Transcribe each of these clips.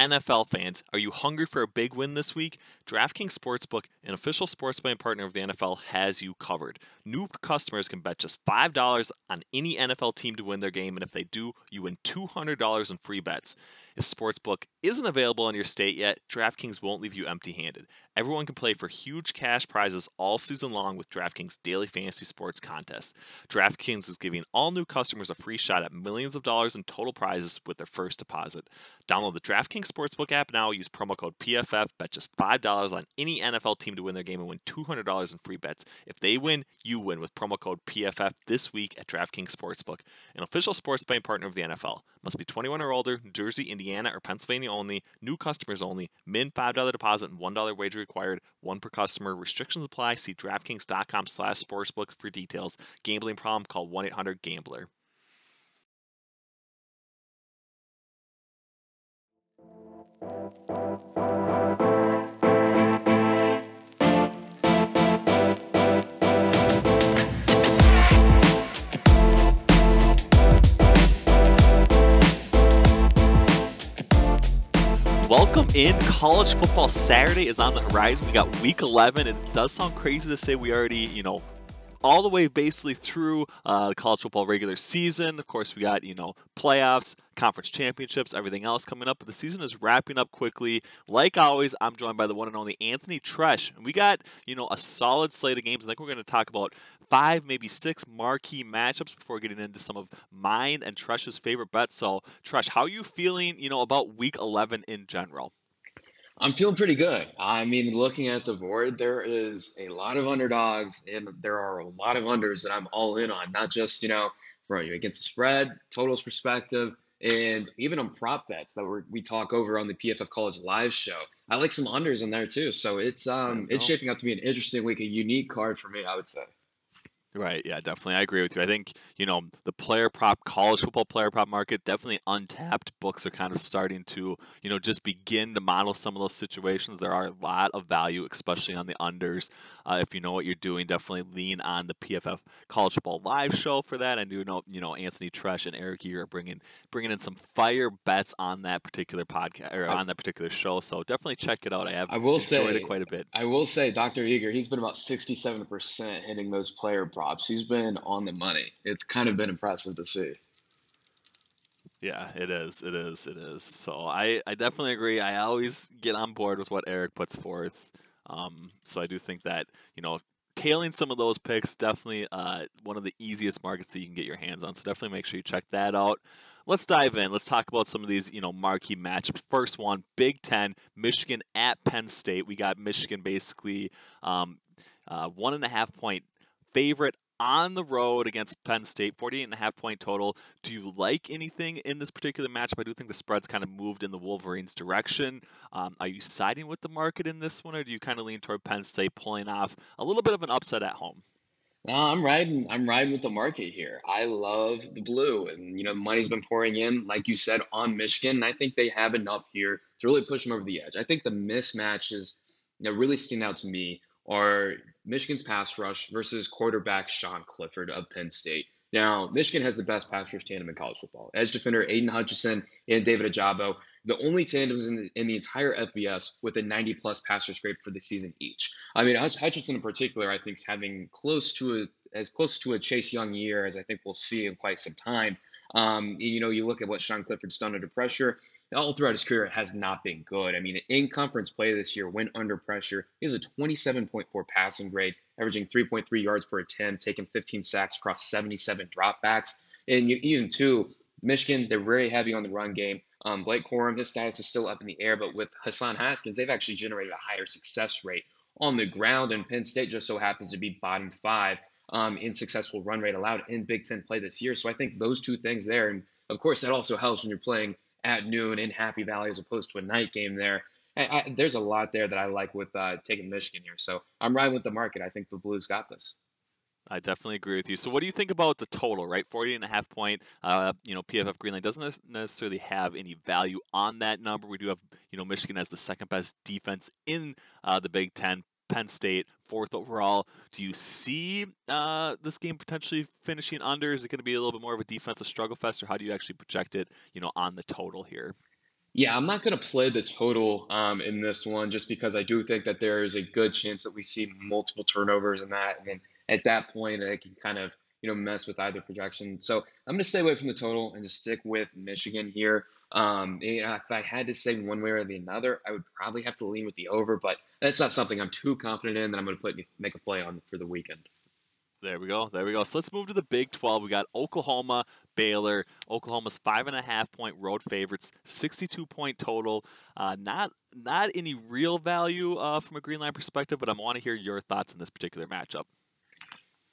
NFL fans, are you hungry for a big win this week? DraftKings Sportsbook, an official sports betting partner of the NFL, has you covered. New customers can bet just $5 on any NFL team to win their game, and if they do, you win $200 in free bets. Sportsbook isn't available in your state yet, DraftKings won't leave you empty handed. Everyone can play for huge cash prizes all season long with DraftKings daily fantasy sports contests. DraftKings is giving all new customers a free shot at millions of dollars in total prizes with their first deposit. Download the DraftKings Sportsbook app now, use promo code PFF, bet just $5 on any NFL team to win their game and win $200 in free bets. If they win, you win with promo code PFF this week at DraftKings Sportsbook, an official sports betting partner of the NFL. Must be 21 or older, Jersey, Indiana, or Pennsylvania only, new customers only, min $5 deposit and $1 wager required, one per customer. Restrictions apply. See DraftKings.com slash sportsbook for details. Gambling problem, call 1-800-GAMBLER. Welcome in. College football Saturday is on the horizon. We got week 11, and it does sound crazy to say we already, you know, all the way basically through uh, the college football regular season. Of course, we got, you know, playoffs, conference championships, everything else coming up. But the season is wrapping up quickly. Like always, I'm joined by the one and only Anthony Treash. And we got, you know, a solid slate of games. I think we're going to talk about five, maybe six marquee matchups before getting into some of mine and Treash's favorite bets. So, Treash, how are you feeling, you know, about week 11 in general? I'm feeling pretty good. I mean, looking at the board, there is a lot of underdogs and there are a lot of unders that I'm all in on, not just, you know, from you against the spread, totals perspective, and even on prop bets that we we talk over on the PFF College Live show. I like some unders in there too. So it's um it's shaping up to be an interesting week, a unique card for me, I would say. Right. Yeah, definitely. I agree with you. I think, you know, the player prop, college football player prop market, definitely untapped. Books are kind of starting to, you know, just begin to model some of those situations. There are a lot of value, especially on the unders. Uh, if you know what you're doing, definitely lean on the PFF College Football Live show for that. I do know, you know, Anthony Treash and Eric Eager are bringing bringing in some fire bets on that particular podcast or on that particular show. So definitely check it out. I have I will enjoyed say, it quite a bit. I will say, Dr. Eager, he's been about 67% hitting those player props. He's been on the money. It's kind of been impressive to see. Yeah, it is. It is. It is. So I, I definitely agree. I always get on board with what Eric puts forth. Um, so I do think that, you know, tailing some of those picks, definitely uh, one of the easiest markets that you can get your hands on. So definitely make sure you check that out. Let's dive in. Let's talk about some of these, you know, marquee matchups. First one, Big Ten, Michigan at Penn State. We got Michigan basically um, uh, one and a half point favorite on the road against Penn State, 48 and a half point total. Do you like anything in this particular matchup? I do think the spread's kind of moved in the Wolverines' direction. Um, are you siding with the market in this one, or do you kind of lean toward Penn State pulling off a little bit of an upset at home? No, I'm riding. I'm riding with the market here. I love the blue, and you know, money's been pouring in, like you said, on Michigan. And I think they have enough here to really push them over the edge. I think the mismatches that really stand out to me are Michigan's pass rush versus quarterback Sean Clifford of Penn State. Now, Michigan has the best pass rush tandem in college football. Edge defender Aidan Hutchinson and David Ojabo, the only tandems in the, in the entire FBS with a 90 plus passer scrape for the season each. I mean, Hutchinson in particular, I think, is having close to a, as close to a Chase Young year as I think we'll see in quite some time. Um, you know, you look at what Sean Clifford's done under pressure all throughout his career has not been good. I mean, in conference play this year, when under pressure, he has a 27.4 passing grade, averaging 3.3 yards per attempt, taking 15 sacks across 77 dropbacks. And you, even too, Michigan, they're very heavy on the run game. Um, Blake Corum, his status is still up in the air, but with Hassan Haskins, they've actually generated a higher success rate on the ground. And Penn State just so happens to be bottom five um, in successful run rate allowed in Big Ten play this year. So I think those two things there, and of course that also helps when you're playing at noon in Happy Valley as opposed to a night game there. I, I, there's a lot there that I like with uh, taking Michigan here. So I'm riding with the market. I think the Blues got this. I definitely agree with you. So, what do you think about the total, right? 40 and a half point. Uh, you know, PFF Greenline doesn't necessarily have any value on that number. We do have, you know, Michigan as the second best defense in uh, the Big Ten. Penn State, fourth overall. Do you see uh, this game potentially finishing under? Is it going to be a little bit more of a defensive struggle fest, or how do you actually project it, you know, on the total here? Yeah, I'm not going to play the total um, in this one just because I do think that there is a good chance that we see multiple turnovers in that. And then at that point, it can kind of, you know, mess with either projection. So I'm going to stay away from the total and just stick with Michigan here. Um, you know, if I had to say one way or the other, I would probably have to lean with the over, but that's not something I'm too confident in that I'm going to put make a play on for the weekend. There we go. There we go. So let's move to the Big 12. We got Oklahoma, Baylor. Oklahoma's five and a half point road favorites, 62 point total. Uh, not not any real value uh, from a green line perspective, but I want to hear your thoughts on this particular matchup.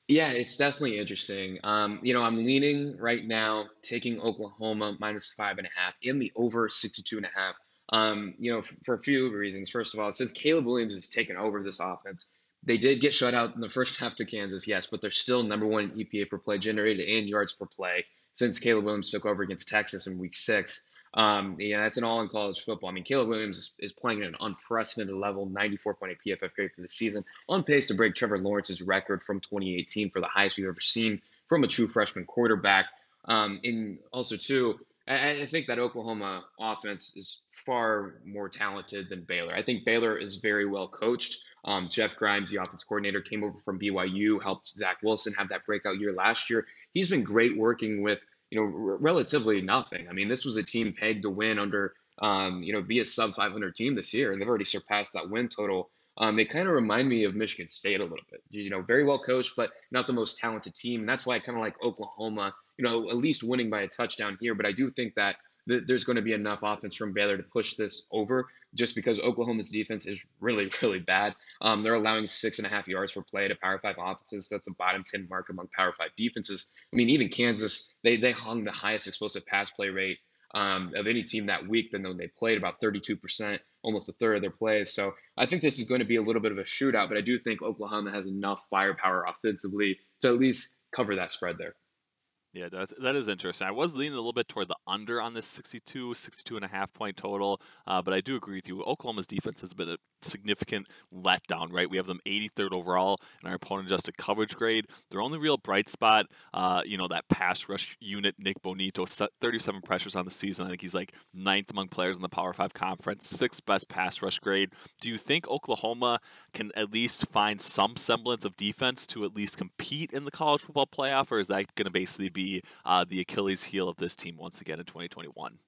Yeah, it's definitely interesting. Um, you know, I'm leaning right now, taking Oklahoma minus five and a half in the over 62 and a half. Um, you know, for, for a few reasons. First of all, since Caleb Williams has taken over this offense, they did get shut out in the first half to Kansas, yes, but they're still number one EPA per play generated and yards per play since Caleb Williams took over against Texas in Week Six. Um, yeah, that's an all in college football. I mean, Caleb Williams is, playing at an unprecedented level, 94.8 PFF grade for the season, on pace to break Trevor Lawrence's record from 2018 for the highest we've ever seen from a true freshman quarterback. Um, and also, too, I, I think that Oklahoma offense is far more talented than Baylor. I think Baylor is very well coached. Um, Jeff Grimes, the offense coordinator, came over from BYU, helped Zach Wilson have that breakout year last year. He's been great working with you know r- relatively nothing. I mean, this was a team pegged to win under um, you know be a sub 500 team this year, and they've already surpassed that win total. Um, they kind of remind me of Michigan State a little bit. You know, very well coached, but not the most talented team. And that's why I kind of like Oklahoma. You know, at least winning by a touchdown here. But I do think that th- there's going to be enough offense from Baylor to push this over just because Oklahoma's defense is really, really bad. Um, they're allowing six and a half yards per play to Power Five offenses. That's a bottom 10 mark among Power Five defenses. I mean, even Kansas, they, they hung the highest explosive pass play rate um, of any team that week than when they played about 32%, almost a third of their plays. So I think this is going to be a little bit of a shootout, but I do think Oklahoma has enough firepower offensively to at least cover that spread there. Yeah, that, that is interesting. I was leaning a little bit toward the under on this 62, 62 and a half point total, uh, but I do agree with you. Oklahoma's defense has been a significant letdown, right? We have them 83rd overall in our opponent adjusted coverage grade. Their only real bright spot, uh, you know, that pass rush unit, Nick Bonitto, 37 pressures on the season. I think he's like ninth among players in the Power Five conference, sixth best pass rush grade. Do you think Oklahoma can at least find some semblance of defense to at least compete in the college football playoff, or is that going to basically be uh, the Achilles heel of this team once again in 2021?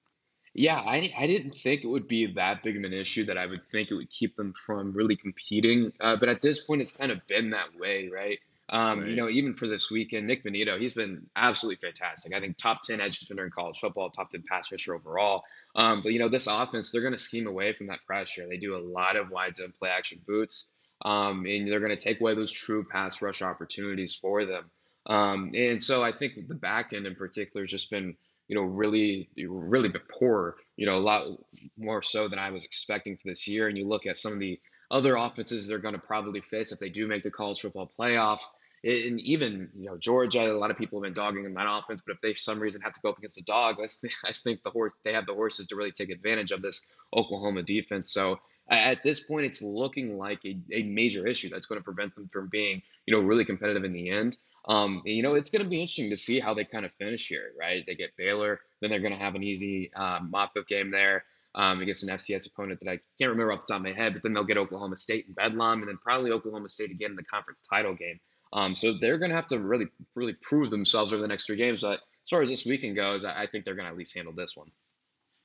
Yeah, I, I didn't think it would be that big of an issue that I would think it would keep them from really competing. Uh, but at this point, it's kind of been that way, right? Um, right. You know, even for this weekend, Nick Bonitto, he's been absolutely fantastic. I think top 10 edge defender in college football, top 10 pass rusher overall. Um, but, you know, this offense, they're going to scheme away from that pressure. They do a lot of wide zone play action boots, um, and they're going to take away those true pass rush opportunities for them. Um, and so I think the back end in particular has just been – you know, really, really poor, you know, a lot more so than I was expecting for this year. And you look at some of the other offenses they're going to probably face if they do make the college football playoff. And even, you know, Georgia, a lot of people have been dogging in that offense, but if they for some reason have to go up against the dog, I think, I think the horse, they have the horses to really take advantage of this Oklahoma defense. So at this point, it's looking like a, a major issue that's going to prevent them from being, you know, really competitive in the end. Um, you know, it's going to be interesting to see how they kind of finish here, right? They get Baylor, then they're going to have an easy um, mop-up game there um, against an FCS opponent that I can't remember off the top of my head, but then they'll get Oklahoma State and Bedlam, and then probably Oklahoma State again in the conference title game. Um, so they're going to have to really, really prove themselves over the next three games. But as far as this weekend goes, I, I think they're going to at least handle this one.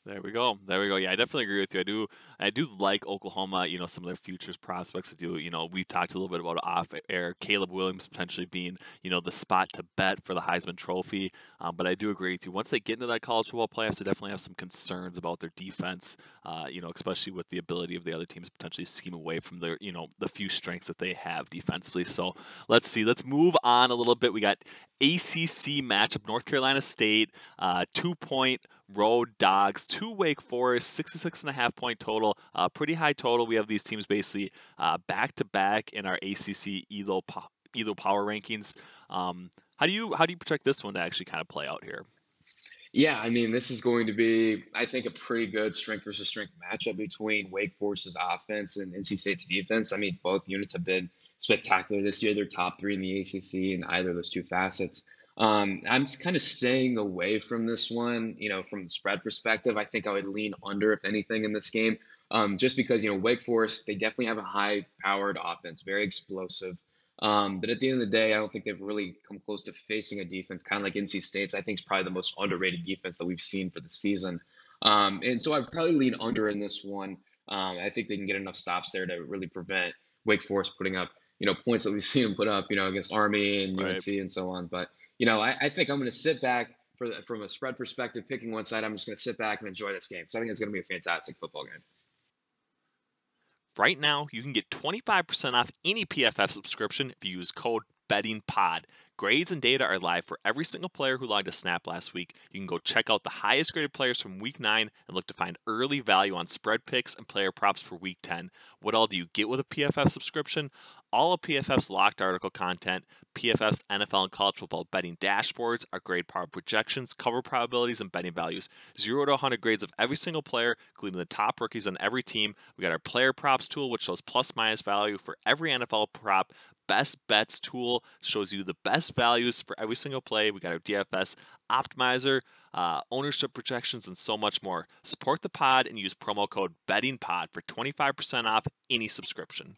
There we go. There we go. Yeah, I definitely agree with you. I do. I do like Oklahoma. You know, some of their futures prospects. I do. You know, we've talked a little bit about off air. Caleb Williams potentially being, you know, the spot to bet for the Heisman Trophy. Um, but I do agree with you. Once they get into that college football playoffs, they definitely have some concerns about their defense. Uh, you know, especially with the ability of the other teams to potentially scheme away from their, you know, the few strengths that they have defensively. So let's see. Let's move on a little bit. We got ACC matchup: North Carolina State, uh, two point road dogs to Wake Forest, 66 and a half point total. Uh, pretty high total. We have these teams basically back to back in our ACC ELO, ELO power rankings. Um, how do you how do you project this one to actually kind of play out here? Yeah, I mean, this is going to be, I think, a pretty good strength versus strength matchup between Wake Forest's offense and NC State's defense. I mean, both units have been spectacular this year. They're top three in the ACC in either of those two facets. Um, I'm kind of staying away from this one, you know, from the spread perspective. I think I would lean under, if anything, in this game, um, just because, you know, Wake Forest, they definitely have a high powered offense, very explosive. Um, but at the end of the day, I don't think they've really come close to facing a defense kind of like NC State's. I think is probably the most underrated defense that we've seen for the season. Um, and so I'd probably lean under in this one. Um, I think they can get enough stops there to really prevent Wake Forest putting up, you know, points that we've seen them put up, you know, against Army and UNC right. and so on. But you know, I, I think I'm going to sit back for the, from a spread perspective, picking one side. I'm just going to sit back and enjoy this game because I think it's going to be a fantastic football game. Right now, you can get 25% off any PFF subscription if you use code BettingPod. Grades and data are live for every single player who logged a snap last week. You can go check out the highest graded players from week 9 and look to find early value on spread picks and player props for week 10. What all do you get with a PFF subscription? All of PFF's locked article content, PFF's NFL and college football betting dashboards, our grade power projections, cover probabilities, and betting values. Zero to 100 grades of every single player, including the top rookies on every team. We got our player props tool, which shows plus minus value for every NFL prop. Best bets tool shows you the best values for every single play. We got our DFS optimizer, uh, ownership projections, and so much more. Support the pod and use promo code BettingPod for 25% off any subscription.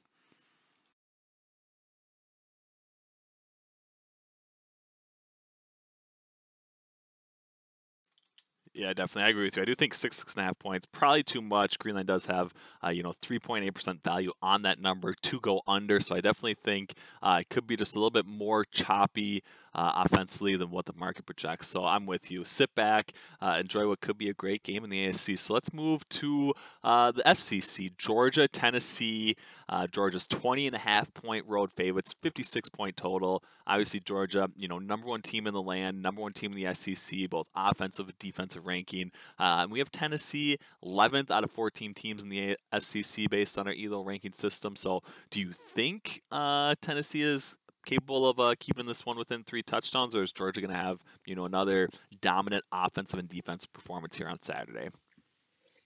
Yeah, definitely. I agree with you. I do think six, six and a half points, probably too much. Greenline does have, uh, you know, 3.8% value on that number to go under. So I definitely think uh, it could be just a little bit more choppy uh, offensively than what the market projects. So I'm with you. Sit back, uh, enjoy what could be a great game in the ACC. So let's move to uh, the SEC. Georgia, Tennessee. Uh, Georgia's 20 and a half point road favorites, 56 point total. Obviously, Georgia, you know, number one team in the land, number one team in the SEC, both offensive and defensive ranking. Uh, and we have Tennessee 11th out of 14 teams in the SEC based on our ELO ranking system. So do you think uh, Tennessee is capable of uh, keeping this one within three touchdowns, or is Georgia going to have you know another dominant offensive and defensive performance here on Saturday?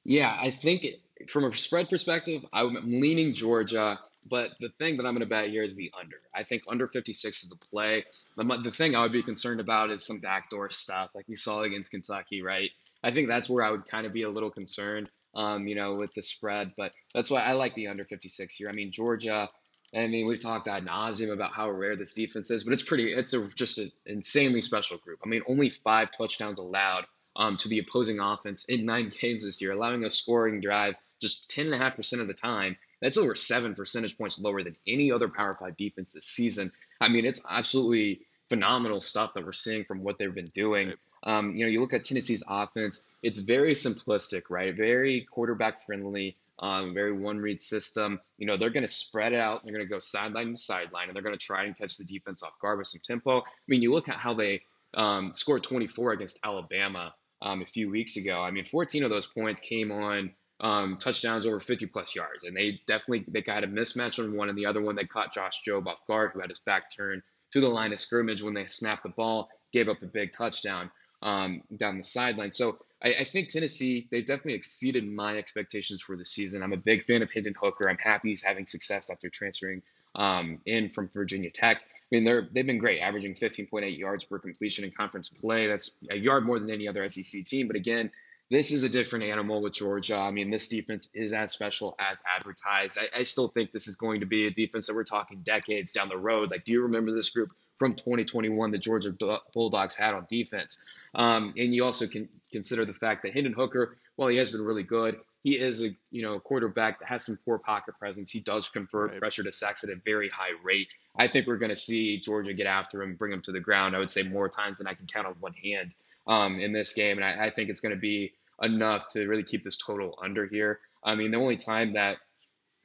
Yeah, I think from a spread perspective, I'm leaning Georgia. But the thing that I'm going to bet here is the under. I think under 56 is the play. The, the thing I would be concerned about is some backdoor stuff, like we saw against Kentucky, right? I think that's where I would kind of be a little concerned, um, you know, with the spread. But that's why I like the under 56 here. I mean, Georgia I mean, we've talked ad nauseum about how rare this defense is, but it's pretty. It's a, just an insanely special group. I mean, only five touchdowns allowed um, to the opposing offense in nine games this year, allowing a scoring drive just ten and a half percent of the time. That's over seven percentage points lower than any other Power Five defense this season. I mean, it's absolutely phenomenal stuff that we're seeing from what they've been doing. Um, you know, you look at Tennessee's offense; it's very simplistic, right? Very quarterback friendly um, very one read system. You know, they're going to spread out. They're going to go sideline to sideline, and they're going to try and catch the defense off guard with some tempo. I mean, you look at how they um, scored 24 against Alabama um, a few weeks ago. I mean, 14 of those points came on um, touchdowns over 50 plus yards, and they definitely they got a mismatch on one, and the other one they caught Josh Jobe off guard, who had his back turned to the line of scrimmage when they snapped the ball, gave up a big touchdown um, down the sideline. So I, I, think Tennessee, they've definitely exceeded my expectations for the season. I'm a big fan of Hendon Hooker. I'm happy he's having success after transferring um, in from Virginia Tech. I mean, they're they've been great, averaging 15.8 yards per completion in conference play. That's a yard more than any other SEC team. But again, this is a different animal with Georgia. I mean, this defense is as special as advertised. I, I still think this is going to be a defense that we're talking decades down the road. Like, do you remember this group from 2021 the Georgia Bulldogs had on defense? Um, and you also can consider the fact that Hendon Hooker, while he has been really good, he is a you know quarterback that has some poor pocket presence. He does convert right. pressure to sacks at a very high rate. I think we're going to see Georgia get after him, bring him to the ground. I would say more times than I can count on one hand um, in this game, and I, I think it's going to be enough to really keep this total under here. I mean, the only time that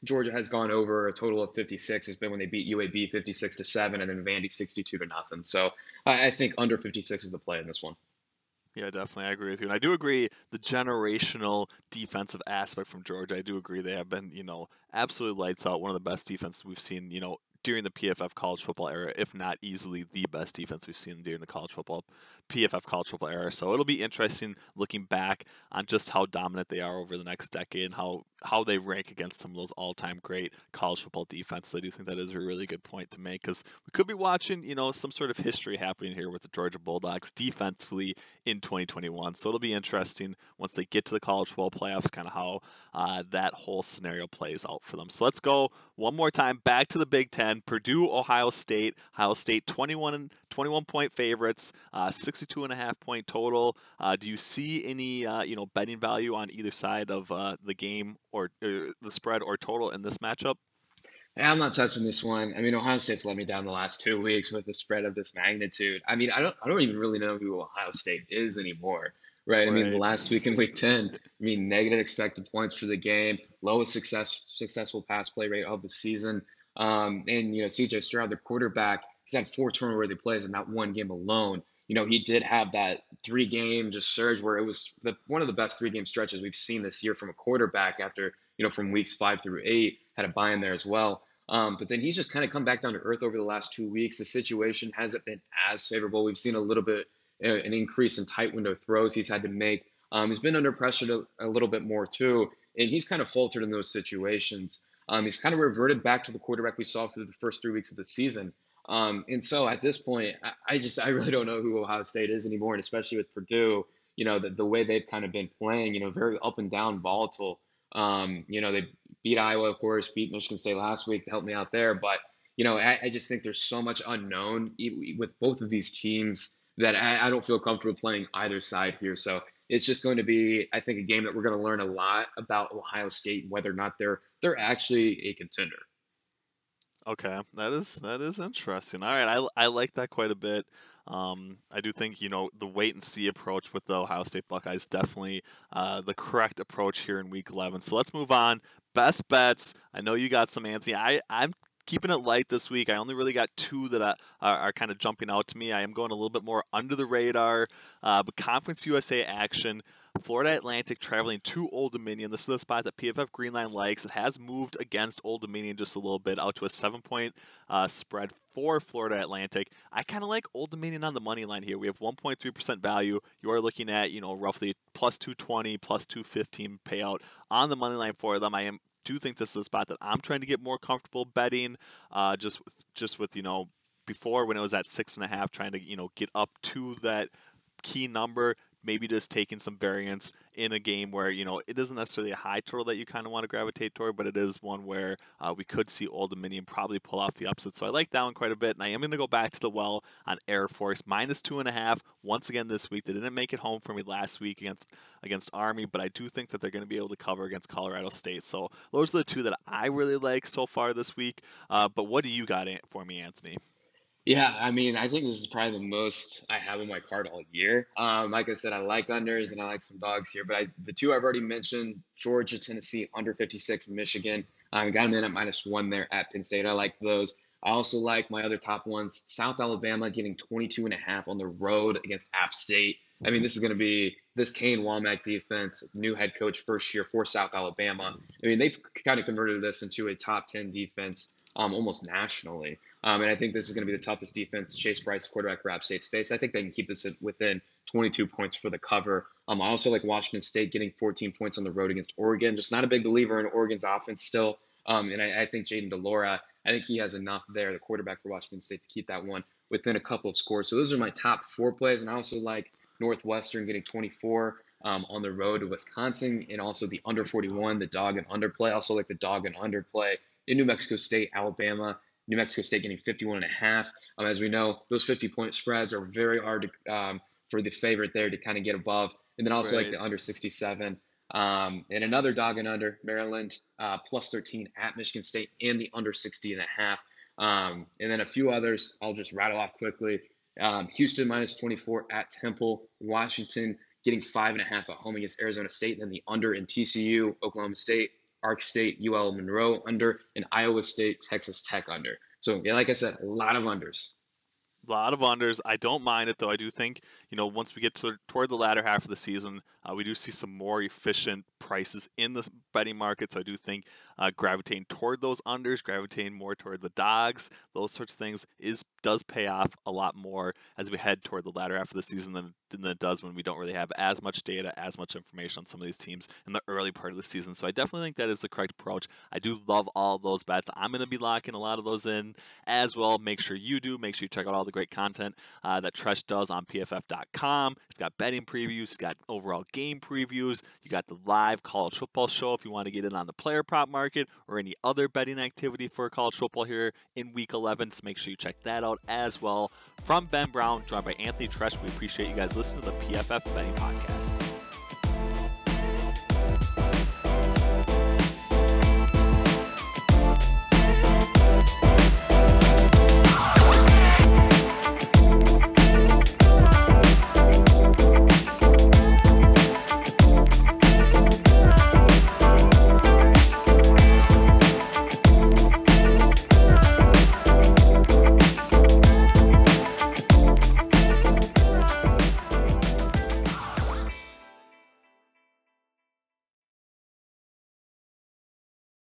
Georgia has gone over a total of 56 has been when they beat UAB 56 to seven, and then Vandy 62 to nothing. So I, I think under 56 is the play in this one. Yeah, definitely. I agree with you. And I do agree the generational defensive aspect from Georgia. I do agree they have been, you know, absolutely lights out. One of the best defenses we've seen, you know, during the PFF college football era, if not easily the best defense we've seen during the college football PFF college football era. So it'll be interesting looking back on just how dominant they are over the next decade and how how they rank against some of those all-time great college football defenses. I do think that is a really good point to make because we could be watching, you know, some sort of history happening here with the Georgia Bulldogs defensively in 2021. So it'll be interesting once they get to the college football playoffs, kind of how uh, that whole scenario plays out for them. So let's go one more time back to the Big Ten. Purdue, Ohio State. Ohio State 21 21 point favorites, uh, 62 and a half point total. Uh, do you see any uh, you know betting value on either side of uh, the game or, the spread or total in this matchup? I'm not touching this one. I mean, Ohio State's let me down the last two weeks with the spread of this magnitude. I mean, I don't, I don't even really know who Ohio State is anymore, right? right. I mean, last week in Week 10, I mean, negative expected points for the game, lowest success successful pass play rate of the season, um, and you know, C.J. Stroud, the quarterback, he's had four turnover worthy plays in that one game alone. You know, he did have that three game just surge where it was the, one of the best three game stretches we've seen this year from a quarterback after, you know, from weeks five through eight, had a bye in there as well. Um, but then he's just kind of come back down to earth over the last two weeks. The situation hasn't been as favorable. We've seen a little bit an increase in tight window throws he's had to make. Um, he's been under pressure to, a little bit more too, and he's kind of faltered in those situations. Um, he's kind of reverted back to the quarterback we saw through the first three weeks of the season. Um, and so at this point, I, I, just I really don't know who Ohio State is anymore, and especially with Purdue, you know, the, the way they've kind of been playing, you know, very up and down, volatile. Um, you know, they beat Iowa, of course, beat Michigan State last week to help me out there, but you know, I, I just think there's so much unknown with both of these teams that I, I don't feel comfortable playing either side here. So it's just going to be, I think, a game that we're going to learn a lot about Ohio State and whether or not they're they're actually a contender. Okay, that is that is interesting. All right, I, I like that quite a bit. Um, I do think you know the wait and see approach with the Ohio State Buckeyes definitely uh, the correct approach here in Week 11. So let's move on. Best bets. I know you got some, Anthony. I I'm keeping it light this week. I only really got two that are, are, kind of jumping out to me. I am going a little bit more under the radar, uh, but Conference USA action. Florida Atlantic traveling to Old Dominion. This is the spot that PFF Greenline likes. It has moved against Old Dominion just a little bit, out to a seven point uh, spread for Florida Atlantic. I kind of like Old Dominion on the money line here. We have 1.3% value. You are looking at, you know, roughly plus 220, plus 215 payout on the money line for them. I am do think this is a spot that I'm trying to get more comfortable betting. Uh, just just with you know before when it was at six and a half, trying to you know get up to that key number maybe just taking some variance in a game where you know it isn't necessarily a high total that you kind of want to gravitate toward, but it is one where uh, we could see Old Dominion probably pull off the upset. So I like that one quite a bit, and I am going to go back to the well on Air Force minus two and a half once again this week. They didn't make it home for me last week against against Army, but I do think that they're going to be able to cover against Colorado State. So those are the two that I really like so far this week. Uh, but what do you got for me, Anthony? Yeah, I mean, I think this is probably the most I have on my card all year. Um, like I said, I like unders and I like some dogs here, but I, the two I've already mentioned Georgia, Tennessee, under 56, Michigan. I um, got them in at minus one there at Penn State. I like those. I also like my other top ones South Alabama getting 22 and a half on the road against App State. I mean, this is going to be this Kane Wommack defense, new head coach first year for South Alabama. I mean, they've kind of converted this into a top 10 defense um, almost nationally. Um, and I think this is going to be the toughest defense Chase Brice, quarterback for App State's face. I think they can keep this within 22 points for the cover. Um, I also like Washington State getting 14 points on the road against Oregon. Just not a big believer in Oregon's offense still. Um, and I, I think Jayden de Laura, I think he has enough there, the quarterback for Washington State, to keep that one within a couple of scores. So those are my top four plays. And I also like Northwestern getting 24 um, on the road to Wisconsin and also the under 41, the dog and under play. I also like the dog and under play in New Mexico State, Alabama. New Mexico State getting 51 and a half. Um, as we know, those 50 point spreads are very hard to, um, for the favorite there to kind of get above. And then also right. like the under 67. Um, and another dog and under Maryland uh, plus 13 at Michigan State and the under 60 and a half. Um, and then a few others I'll just rattle off quickly. Um, Houston minus 24 at Temple. Washington getting five and a half at home against Arizona State. And then the under in TCU, Oklahoma State, Ark State, UL Monroe under, and Iowa State, Texas Tech under. So, like I said, a lot of unders. A lot of unders. I don't mind it though. I do think you know once we get to, toward the latter half of the season, Uh, we do see some more efficient prices in the betting market, so I do think uh, gravitating toward those unders, gravitating more toward the dogs, those sorts of things is does pay off a lot more as we head toward the latter half of the season than, than it does when we don't really have as much data, as much information on some of these teams in the early part of the season. So I definitely think that is the correct approach. I do love all those bets. I'm going to be locking a lot of those in as well. Make sure you do. Make sure you check out all the great content uh, that Treash does on PFF.com. It's got betting previews, it's got overall game previews. You got the live college football show if you want to get in on the player prop market or any other betting activity for college football here in week 11. So make sure you check that out as well. From Ben Brown, joined by Anthony Treash, we appreciate you guys listening to the PFF Betting Podcast.